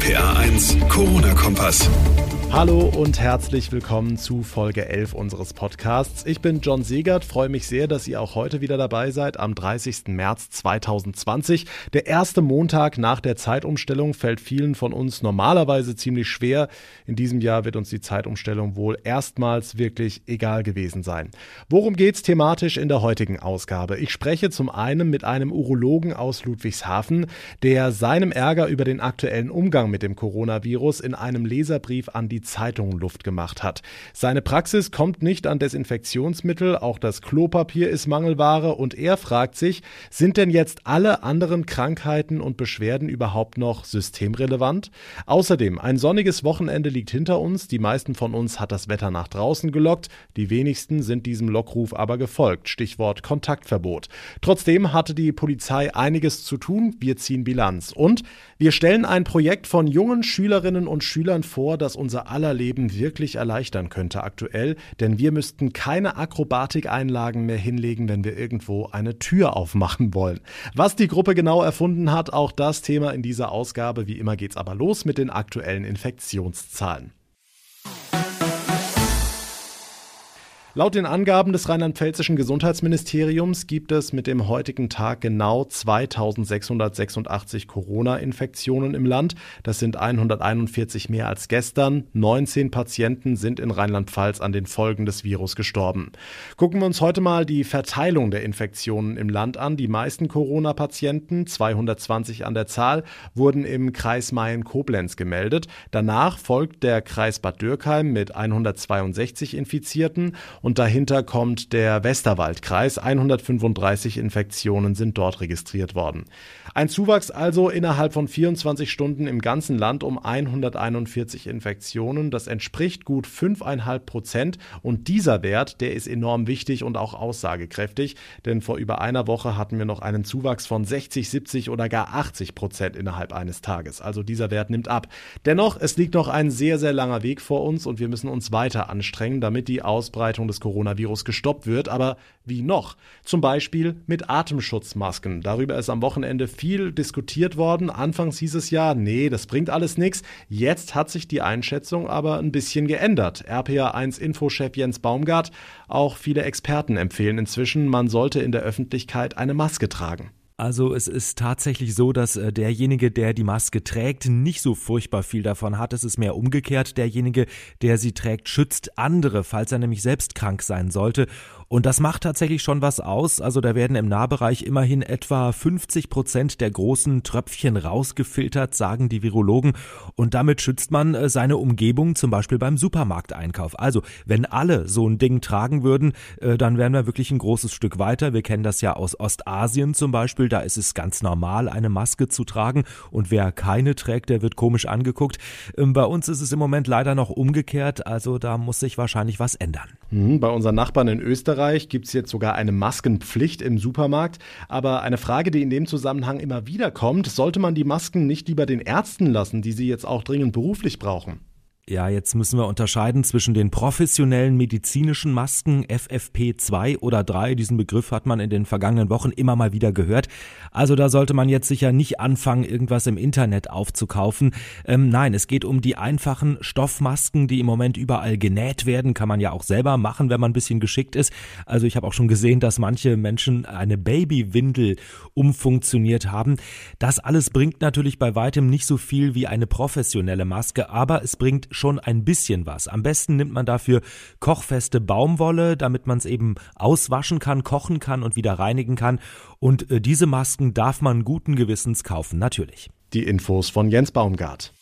RPA 1, Corona-Kompass. Hallo und herzlich willkommen zu Folge 11 unseres Podcasts. Ich bin John Segert, freue mich sehr, dass ihr auch heute wieder dabei seid am 30. März 2020. Der erste Montag nach der Zeitumstellung fällt vielen von uns normalerweise ziemlich schwer. In diesem Jahr wird uns die Zeitumstellung wohl erstmals wirklich egal gewesen sein. Worum geht's thematisch in der heutigen Ausgabe? Ich spreche zum einen mit einem Urologen aus Ludwigshafen, der seinem Ärger über den aktuellen Umgang mit dem Coronavirus in einem Leserbrief an die die Zeitungen Luft gemacht hat. Seine Praxis kommt nicht an Desinfektionsmittel, auch das Klopapier ist Mangelware und er fragt sich, sind denn jetzt alle anderen Krankheiten und Beschwerden überhaupt noch systemrelevant? Außerdem, ein sonniges Wochenende liegt hinter uns, die meisten von uns hat das Wetter nach draußen gelockt, die wenigsten sind diesem Lockruf aber gefolgt, Stichwort Kontaktverbot. Trotzdem hatte die Polizei einiges zu tun, wir ziehen Bilanz und wir stellen ein Projekt von jungen Schülerinnen und Schülern vor, das unser aller Leben wirklich erleichtern könnte aktuell, denn wir müssten keine Akrobatikeinlagen mehr hinlegen, wenn wir irgendwo eine Tür aufmachen wollen. Was die Gruppe genau erfunden hat, auch das Thema in dieser Ausgabe. Wie immer geht's aber los mit den aktuellen Infektionszahlen. Laut den Angaben des rheinland-pfälzischen Gesundheitsministeriums gibt es mit dem heutigen Tag genau 2686 Corona-Infektionen im Land. Das sind 141 mehr als gestern. 19 Patienten sind in Rheinland-Pfalz an den Folgen des Virus gestorben. Gucken wir uns heute mal die Verteilung der Infektionen im Land an. Die meisten Corona-Patienten, 220 an der Zahl, wurden im Kreis Mayen-Koblenz gemeldet. Danach folgt der Kreis Bad Dürkheim mit 162 Infizierten und dahinter kommt der Westerwaldkreis. 135 Infektionen sind dort registriert worden. Ein Zuwachs also innerhalb von 24 Stunden im ganzen Land um 141 Infektionen. Das entspricht gut 5,5 Prozent. Und dieser Wert, der ist enorm wichtig und auch aussagekräftig, denn vor über einer Woche hatten wir noch einen Zuwachs von 60, 70 oder gar 80 Prozent innerhalb eines Tages. Also dieser Wert nimmt ab. Dennoch, es liegt noch ein sehr, sehr langer Weg vor uns und wir müssen uns weiter anstrengen, damit die Ausbreitung des Coronavirus gestoppt wird. Aber wie noch? Zum Beispiel mit Atemschutzmasken. Darüber ist am Wochenende viel diskutiert worden. Anfangs hieß es ja, nee, das bringt alles nichts. Jetzt hat sich die Einschätzung aber ein bisschen geändert. RPA1 Infochef Jens Baumgart, auch viele Experten empfehlen inzwischen, man sollte in der Öffentlichkeit eine Maske tragen. Also es ist tatsächlich so, dass äh, derjenige, der die Maske trägt, nicht so furchtbar viel davon hat. Es ist mehr umgekehrt. Derjenige, der sie trägt, schützt andere, falls er nämlich selbst krank sein sollte. Und das macht tatsächlich schon was aus. Also da werden im Nahbereich immerhin etwa 50 Prozent der großen Tröpfchen rausgefiltert, sagen die Virologen. Und damit schützt man äh, seine Umgebung, zum Beispiel beim Supermarkteinkauf. Also wenn alle so ein Ding tragen würden, äh, dann wären wir wirklich ein großes Stück weiter. Wir kennen das ja aus Ostasien zum Beispiel. Da ist es ganz normal, eine Maske zu tragen. Und wer keine trägt, der wird komisch angeguckt. Ähm, bei uns ist es im Moment leider noch umgekehrt. Also da muss sich wahrscheinlich was ändern. Mhm, bei unseren Nachbarn in Österreich Österreich gibt es jetzt sogar eine Maskenpflicht im Supermarkt. Aber eine Frage, die in dem Zusammenhang immer wieder kommt, sollte man die Masken nicht lieber den Ärzten lassen, die sie jetzt auch dringend beruflich brauchen? Ja, jetzt müssen wir unterscheiden zwischen den professionellen medizinischen Masken FFP2 oder 3. Diesen Begriff hat man in den vergangenen Wochen immer mal wieder gehört. Also da sollte man jetzt sicher nicht anfangen, irgendwas im Internet aufzukaufen. Ähm, nein, es geht um die einfachen Stoffmasken, die im Moment überall genäht werden. Kann man ja auch selber machen, wenn man ein bisschen geschickt ist. Also ich habe auch schon gesehen, dass manche Menschen eine Babywindel umfunktioniert haben. Das alles bringt natürlich bei weitem nicht so viel wie eine professionelle Maske, aber es bringt schon ein bisschen was. Am besten nimmt man dafür kochfeste Baumwolle, damit man es eben auswaschen kann, kochen kann und wieder reinigen kann. Und äh, diese Masken darf man guten Gewissens kaufen, natürlich. Die Infos von Jens Baumgart.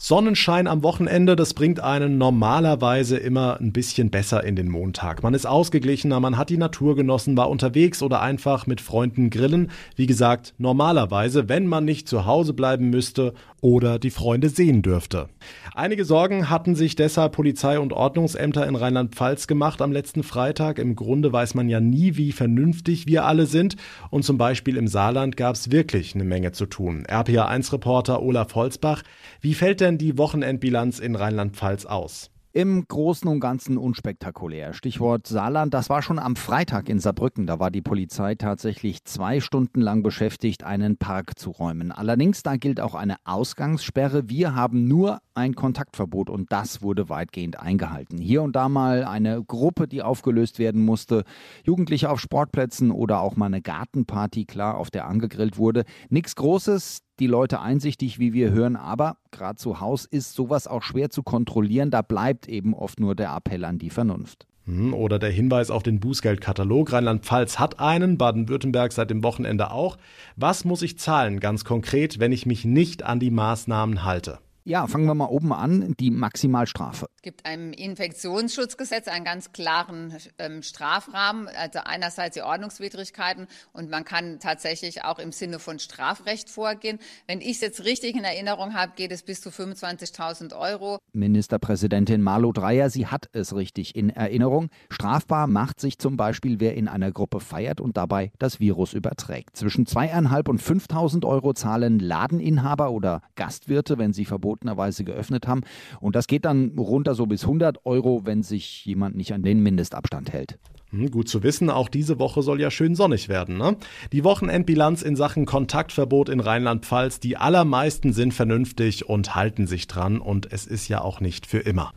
Sonnenschein am Wochenende, das bringt einen normalerweise immer ein bisschen besser in den Montag. Man ist ausgeglichener, man hat die Natur genossen, war unterwegs oder einfach mit Freunden grillen. Wie gesagt, normalerweise, wenn man nicht zu Hause bleiben müsste oder die Freunde sehen dürfte. Einige Sorgen hatten sich deshalb Polizei und Ordnungsämter in Rheinland-Pfalz gemacht am letzten Freitag. Im Grunde weiß man ja nie, wie vernünftig wir alle sind. Und zum Beispiel im Saarland gab es wirklich eine Menge zu tun. RPA1-Reporter Olaf Holzbach, wie fällt denn die Wochenendbilanz in Rheinland-Pfalz aus? Im Großen und Ganzen unspektakulär. Stichwort Saarland, das war schon am Freitag in Saarbrücken. Da war die Polizei tatsächlich zwei Stunden lang beschäftigt, einen Park zu räumen. Allerdings, da gilt auch eine Ausgangssperre. Wir haben nur ein Kontaktverbot und das wurde weitgehend eingehalten. Hier und da mal eine Gruppe, die aufgelöst werden musste, Jugendliche auf Sportplätzen oder auch mal eine Gartenparty, klar, auf der angegrillt wurde. Nichts Großes, die Leute einsichtig, wie wir hören, aber gerade zu Hause ist sowas auch schwer zu kontrollieren. Da bleibt eben oft nur der Appell an die Vernunft. Hm, oder der Hinweis auf den Bußgeldkatalog. Rheinland-Pfalz hat einen, Baden-Württemberg seit dem Wochenende auch. Was muss ich zahlen, ganz konkret, wenn ich mich nicht an die Maßnahmen halte? Ja, fangen wir mal oben an, die Maximalstrafe. Es gibt im Infektionsschutzgesetz einen ganz klaren ähm, Strafrahmen, also einerseits die Ordnungswidrigkeiten und man kann tatsächlich auch im Sinne von Strafrecht vorgehen. Wenn ich es jetzt richtig in Erinnerung habe, geht es bis zu 25.000 Euro. Ministerpräsidentin Marlo Dreyer, sie hat es richtig in Erinnerung. Strafbar macht sich zum Beispiel, wer in einer Gruppe feiert und dabei das Virus überträgt. Zwischen zweieinhalb und 5.000 Euro zahlen Ladeninhaber oder Gastwirte, wenn sie verboten verbotenerweise geöffnet haben. Und das geht dann runter so bis 100 Euro, wenn sich jemand nicht an den Mindestabstand hält. Gut zu wissen, auch diese Woche soll ja schön sonnig werden. Ne? Die Wochenendbilanz in Sachen Kontaktverbot in Rheinland-Pfalz, die allermeisten sind vernünftig und halten sich dran und es ist ja auch nicht für immer.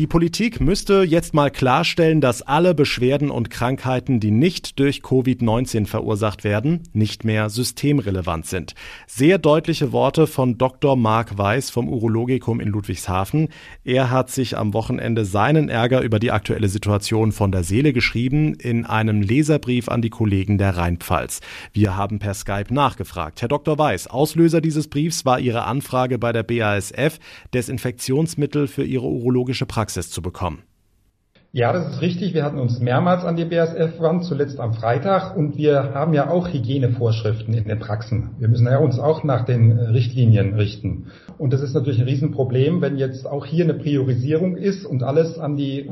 Die Politik müsste jetzt mal klarstellen, dass alle Beschwerden und Krankheiten, die nicht durch Covid-19 verursacht werden, nicht mehr systemrelevant sind. Sehr deutliche Worte von Dr. Marc Weiß vom Urologikum in Ludwigshafen. Er hat sich am Wochenende seinen Ärger über die aktuelle Situation von der Seele geschrieben in einem Leserbrief an die Kollegen der Rheinpfalz. Wir haben per Skype nachgefragt. Herr Dr. Weiß, Auslöser dieses Briefs war Ihre Anfrage bei der BASF, Desinfektionsmittel für Ihre urologische Praxis Praxis zu bekommen. Ja, das ist richtig. Wir hatten uns mehrmals an die BASF gewandt, zuletzt am Freitag. Und wir haben ja auch Hygienevorschriften in den Praxen. Wir müssen ja uns auch nach den Richtlinien richten. Und das ist natürlich ein Riesenproblem, wenn jetzt auch hier eine Priorisierung ist und alles an die,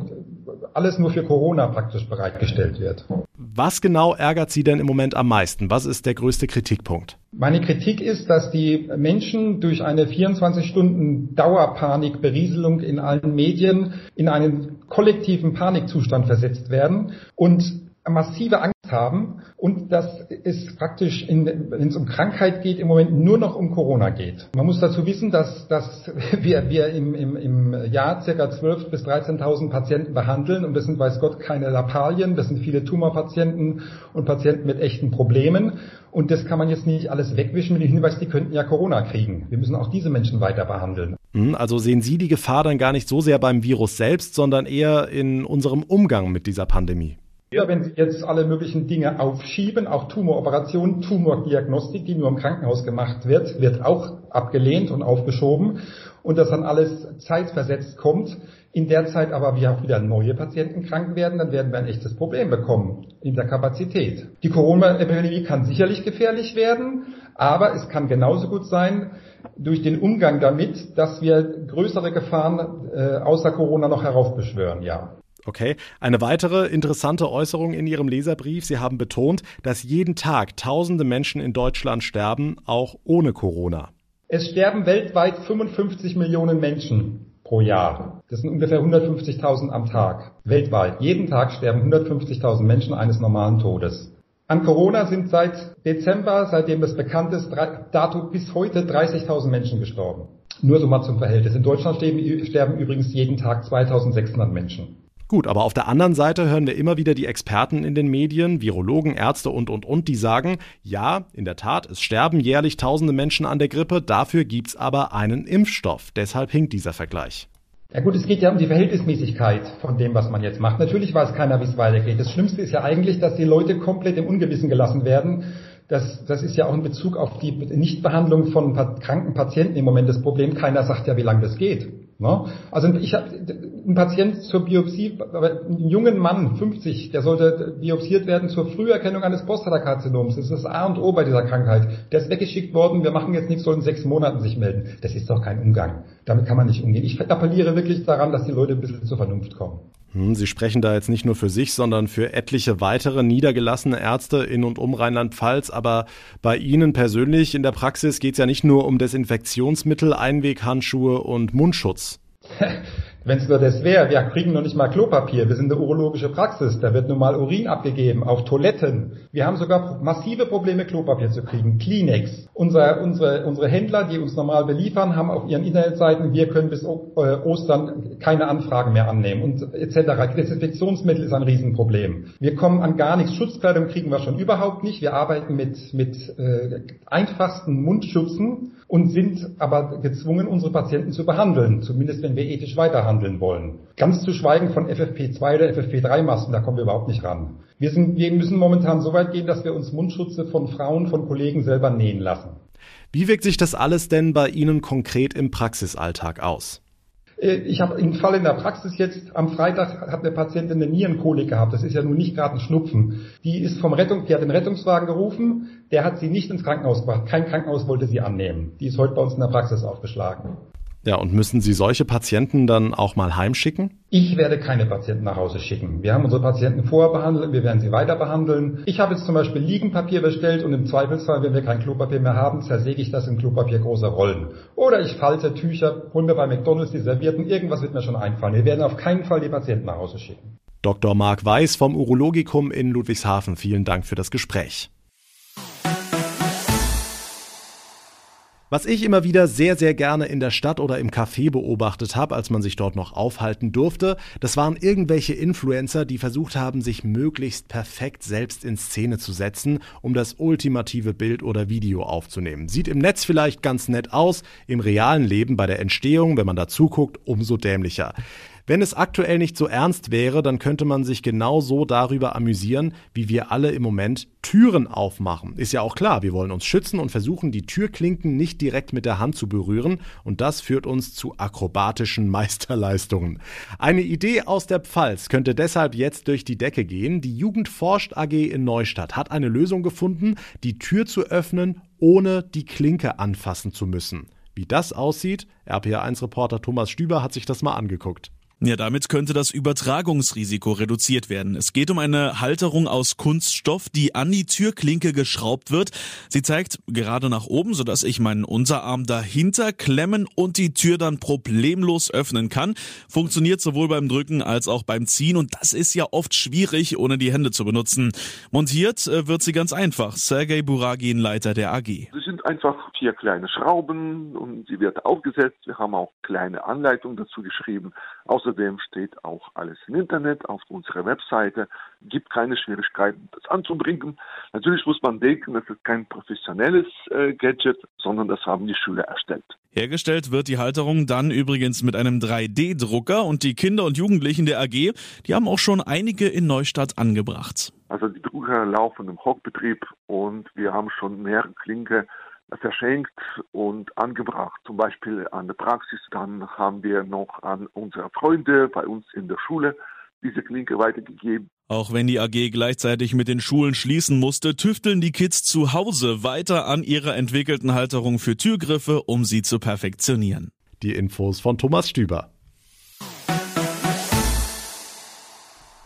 alles nur für Corona praktisch bereitgestellt wird. Was genau ärgert Sie denn im Moment am meisten? Was ist der größte Kritikpunkt? Meine Kritik ist, dass die Menschen durch eine 24-Stunden-Dauerpanik-Berieselung in allen Medien in einen kollektiven Panikzustand versetzt werden und massive Angst haben und dass es praktisch, wenn es um Krankheit geht, im Moment nur noch um Corona geht. Man muss dazu wissen, dass, dass wir, wir im, im, im Jahr ca. 12.000 bis 13.000 Patienten behandeln und das sind, weiß Gott, keine Lappalien, das sind viele Tumorpatienten und Patienten mit echten Problemen und das kann man jetzt nicht alles wegwischen mit dem Hinweis, die könnten ja Corona kriegen. Wir müssen auch diese Menschen weiter behandeln. Hm, also sehen Sie die Gefahr dann gar nicht so sehr beim Virus selbst, sondern eher in unserem Umgang mit dieser Pandemie? Ja, wenn Sie jetzt alle möglichen Dinge aufschieben, auch Tumoroperationen, Tumordiagnostik, die nur im Krankenhaus gemacht wird, wird auch abgelehnt und aufgeschoben und das dann alles zeitversetzt kommt. In der Zeit aber wir auch wieder neue Patienten krank werden, dann werden wir ein echtes Problem bekommen in der Kapazität. Die Corona-Epidemie kann sicherlich gefährlich werden, aber es kann genauso gut sein, durch den Umgang damit, dass wir größere Gefahren äh, außer Corona noch heraufbeschwören, ja. Okay. Eine weitere interessante Äußerung in Ihrem Leserbrief. Sie haben betont, dass jeden Tag tausende Menschen in Deutschland sterben, auch ohne Corona. Es sterben weltweit 55 Millionen Menschen pro Jahr. Das sind ungefähr 150.000 am Tag. Weltweit. Jeden Tag sterben 150.000 Menschen eines normalen Todes. An Corona sind seit Dezember, seitdem es bekannt ist, dato bis heute 30.000 Menschen gestorben. Nur so mal zum Verhältnis. In Deutschland sterben übrigens jeden Tag 2.600 Menschen. Gut, aber auf der anderen Seite hören wir immer wieder die Experten in den Medien, Virologen, Ärzte und, und, und, die sagen, ja, in der Tat, es sterben jährlich tausende Menschen an der Grippe, dafür gibt's aber einen Impfstoff. Deshalb hinkt dieser Vergleich. Ja gut, es geht ja um die Verhältnismäßigkeit von dem, was man jetzt macht. Natürlich weiß keiner, wie es weitergeht. Das Schlimmste ist ja eigentlich, dass die Leute komplett im Ungewissen gelassen werden. Das, das ist ja auch in Bezug auf die Nichtbehandlung von kranken Patienten im Moment das Problem. Keiner sagt ja, wie lange das geht. Ne? Also ich habe einen Patient zur Biopsie, einen jungen Mann, 50, der sollte biopsiert werden zur Früherkennung eines Prostatakarzinoms. Das ist das A und O bei dieser Krankheit. Der ist weggeschickt worden, wir machen jetzt nichts, soll in sechs Monaten sich melden. Das ist doch kein Umgang. Damit kann man nicht umgehen. Ich appelliere wirklich daran, dass die Leute ein bisschen zur Vernunft kommen. Hm, Sie sprechen da jetzt nicht nur für sich, sondern für etliche weitere niedergelassene Ärzte in und um Rheinland-Pfalz. Aber bei Ihnen persönlich in der Praxis geht es ja nicht nur um Desinfektionsmittel, Einweghandschuhe und Mundschutz. Wenn es nur das wäre, wir kriegen noch nicht mal Klopapier. Wir sind eine urologische Praxis. Da wird nun mal Urin abgegeben auf Toiletten. Wir haben sogar massive Probleme, Klopapier zu kriegen. Kleenex. Unser, unsere, unsere Händler, die uns normal beliefern, haben auf ihren Internetseiten, wir können bis äh, Ostern keine Anfragen mehr annehmen und etc. Desinfektionsmittel ist ein Riesenproblem. Wir kommen an gar nichts. Schutzkleidung kriegen wir schon überhaupt nicht. Wir arbeiten mit, mit äh, einfachsten Mundschützen und sind aber gezwungen, unsere Patienten zu behandeln, zumindest wenn wir ethisch weiterhandeln wollen. Ganz zu schweigen von FFP2 oder FFP3-Masken, da kommen wir überhaupt nicht ran. Wir, sind, wir müssen momentan so weit gehen, dass wir uns Mundschutze von Frauen, von Kollegen selber nähen lassen. Wie wirkt sich das alles denn bei Ihnen konkret im Praxisalltag aus? Äh, ich habe einen Fall in der Praxis jetzt. Am Freitag hat eine Patientin eine Nierenkolik gehabt. Das ist ja nun nicht gerade ein Schnupfen. Die ist vom Rettung, die hat den Rettungswagen gerufen. Der hat sie nicht ins Krankenhaus gebracht. Kein Krankenhaus wollte sie annehmen. Die ist heute bei uns in der Praxis aufgeschlagen. Ja, und müssen Sie solche Patienten dann auch mal heimschicken? Ich werde keine Patienten nach Hause schicken. Wir haben unsere Patienten vorher behandelt, wir werden sie weiter behandeln. Ich habe jetzt zum Beispiel Liegenpapier bestellt und im Zweifelsfall, wenn wir kein Klopapier mehr haben, zersäge ich das in Klopapier große Rollen. Oder ich falte Tücher, mir bei McDonalds die Servierten, irgendwas wird mir schon einfallen. Wir werden auf keinen Fall die Patienten nach Hause schicken. Dr. Marc Weiß vom Urologikum in Ludwigshafen, vielen Dank für das Gespräch. Was ich immer wieder sehr, sehr gerne in der Stadt oder im Café beobachtet habe, als man sich dort noch aufhalten durfte, das waren irgendwelche Influencer, die versucht haben, sich möglichst perfekt selbst in Szene zu setzen, um das ultimative Bild oder Video aufzunehmen. Sieht im Netz vielleicht ganz nett aus, im realen Leben bei der Entstehung, wenn man da zuguckt, umso dämlicher. Wenn es aktuell nicht so ernst wäre, dann könnte man sich genau so darüber amüsieren, wie wir alle im Moment Türen aufmachen. Ist ja auch klar, wir wollen uns schützen und versuchen, die Türklinken nicht direkt mit der Hand zu berühren und das führt uns zu akrobatischen Meisterleistungen. Eine Idee aus der Pfalz könnte deshalb jetzt durch die Decke gehen. Die Jugend forscht AG in Neustadt hat eine Lösung gefunden, die Tür zu öffnen, ohne die Klinke anfassen zu müssen. Wie das aussieht, RPA1-Reporter Thomas Stüber hat sich das mal angeguckt. Ja, damit könnte das Übertragungsrisiko reduziert werden. Es geht um eine Halterung aus Kunststoff, die an die Türklinke geschraubt wird. Sie zeigt gerade nach oben, sodass ich meinen Unterarm dahinter klemmen und die Tür dann problemlos öffnen kann. Funktioniert sowohl beim Drücken als auch beim Ziehen und das ist ja oft schwierig, ohne die Hände zu benutzen. Montiert äh, wird sie ganz einfach. Sergei Buragin, Leiter der AG. Sie sind einfach vier kleine Schrauben und sie wird aufgesetzt. Wir haben auch kleine Anleitungen dazu geschrieben. Außer Außerdem steht auch alles im Internet auf unserer Webseite. Gibt keine Schwierigkeiten, das anzubringen. Natürlich muss man denken, das ist kein professionelles äh, Gadget, sondern das haben die Schüler erstellt. Hergestellt wird die Halterung dann übrigens mit einem 3D-Drucker und die Kinder und Jugendlichen der AG, die haben auch schon einige in Neustadt angebracht. Also die Drucker laufen im Hochbetrieb und wir haben schon mehrere Klinke verschenkt und angebracht, zum Beispiel an der Praxis. Dann haben wir noch an unsere Freunde bei uns in der Schule diese Klinke weitergegeben. Auch wenn die AG gleichzeitig mit den Schulen schließen musste, tüfteln die Kids zu Hause weiter an ihrer entwickelten Halterung für Türgriffe, um sie zu perfektionieren. Die Infos von Thomas Stüber.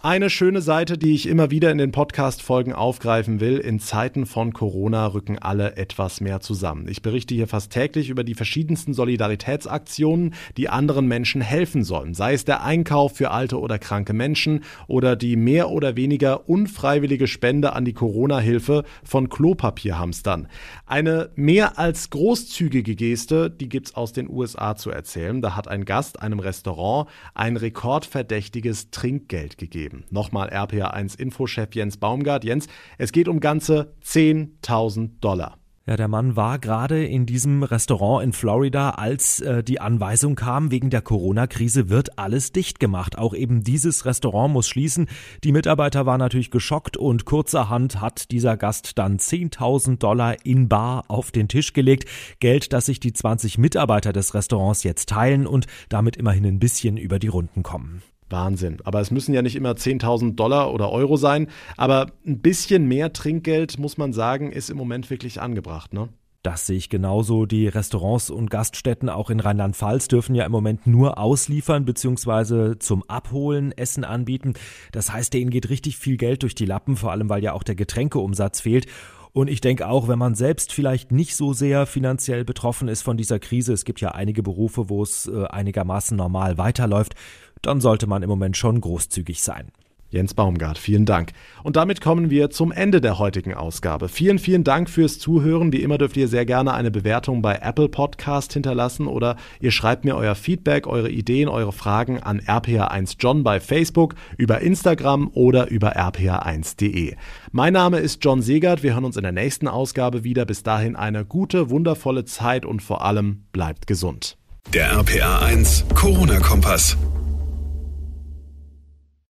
Eine schöne Seite, die ich immer wieder in den Podcast-Folgen aufgreifen will. In Zeiten von Corona rücken alle etwas mehr zusammen. Ich berichte hier fast täglich über die verschiedensten Solidaritätsaktionen, die anderen Menschen helfen sollen. Sei es der Einkauf für alte oder kranke Menschen oder die mehr oder weniger unfreiwillige Spende an die Corona-Hilfe von Klopapierhamstern. Eine mehr als großzügige Geste, die gibt's aus den USA zu erzählen. Da hat ein Gast einem Restaurant ein rekordverdächtiges Trinkgeld gegeben geben. Nochmal RPA1 Infochef Jens Baumgart. Jens, es geht um ganze 10.000 Dollar. Ja, der Mann war gerade in diesem Restaurant in Florida, als äh, die Anweisung kam, wegen der Corona-Krise wird alles dicht gemacht. Auch eben dieses Restaurant muss schließen. Die Mitarbeiter waren natürlich geschockt und kurzerhand hat dieser Gast dann 10.000 Dollar in Bar auf den Tisch gelegt. Geld, das sich die 20 Mitarbeiter des Restaurants jetzt teilen und damit immerhin ein bisschen über die Runden kommen. Wahnsinn. Aber es müssen ja nicht immer 10.000 Dollar oder Euro sein. Aber ein bisschen mehr Trinkgeld, muss man sagen, ist im Moment wirklich angebracht, ne? Das sehe ich genauso. Die Restaurants und Gaststätten auch in Rheinland-Pfalz dürfen ja im Moment nur ausliefern bzw. zum Abholen Essen anbieten. Das heißt, denen geht richtig viel Geld durch die Lappen, vor allem weil ja auch der Getränkeumsatz fehlt. Und ich denke auch, wenn man selbst vielleicht nicht so sehr finanziell betroffen ist von dieser Krise, es gibt ja einige Berufe, wo es äh, einigermaßen normal weiterläuft, dann sollte man im Moment schon großzügig sein. Jens Baumgart, vielen Dank. Und damit kommen wir zum Ende der heutigen Ausgabe. Vielen, vielen Dank fürs Zuhören. Wie immer dürft ihr sehr gerne eine Bewertung bei Apple Podcast hinterlassen oder ihr schreibt mir euer Feedback, eure Ideen, eure Fragen an rpa1john bei Facebook, über Instagram oder über rpa1.de. Mein Name ist John Segert. Wir hören uns in der nächsten Ausgabe wieder. Bis dahin eine gute, wundervolle Zeit und vor allem bleibt gesund. Der RPA1 Corona-Kompass.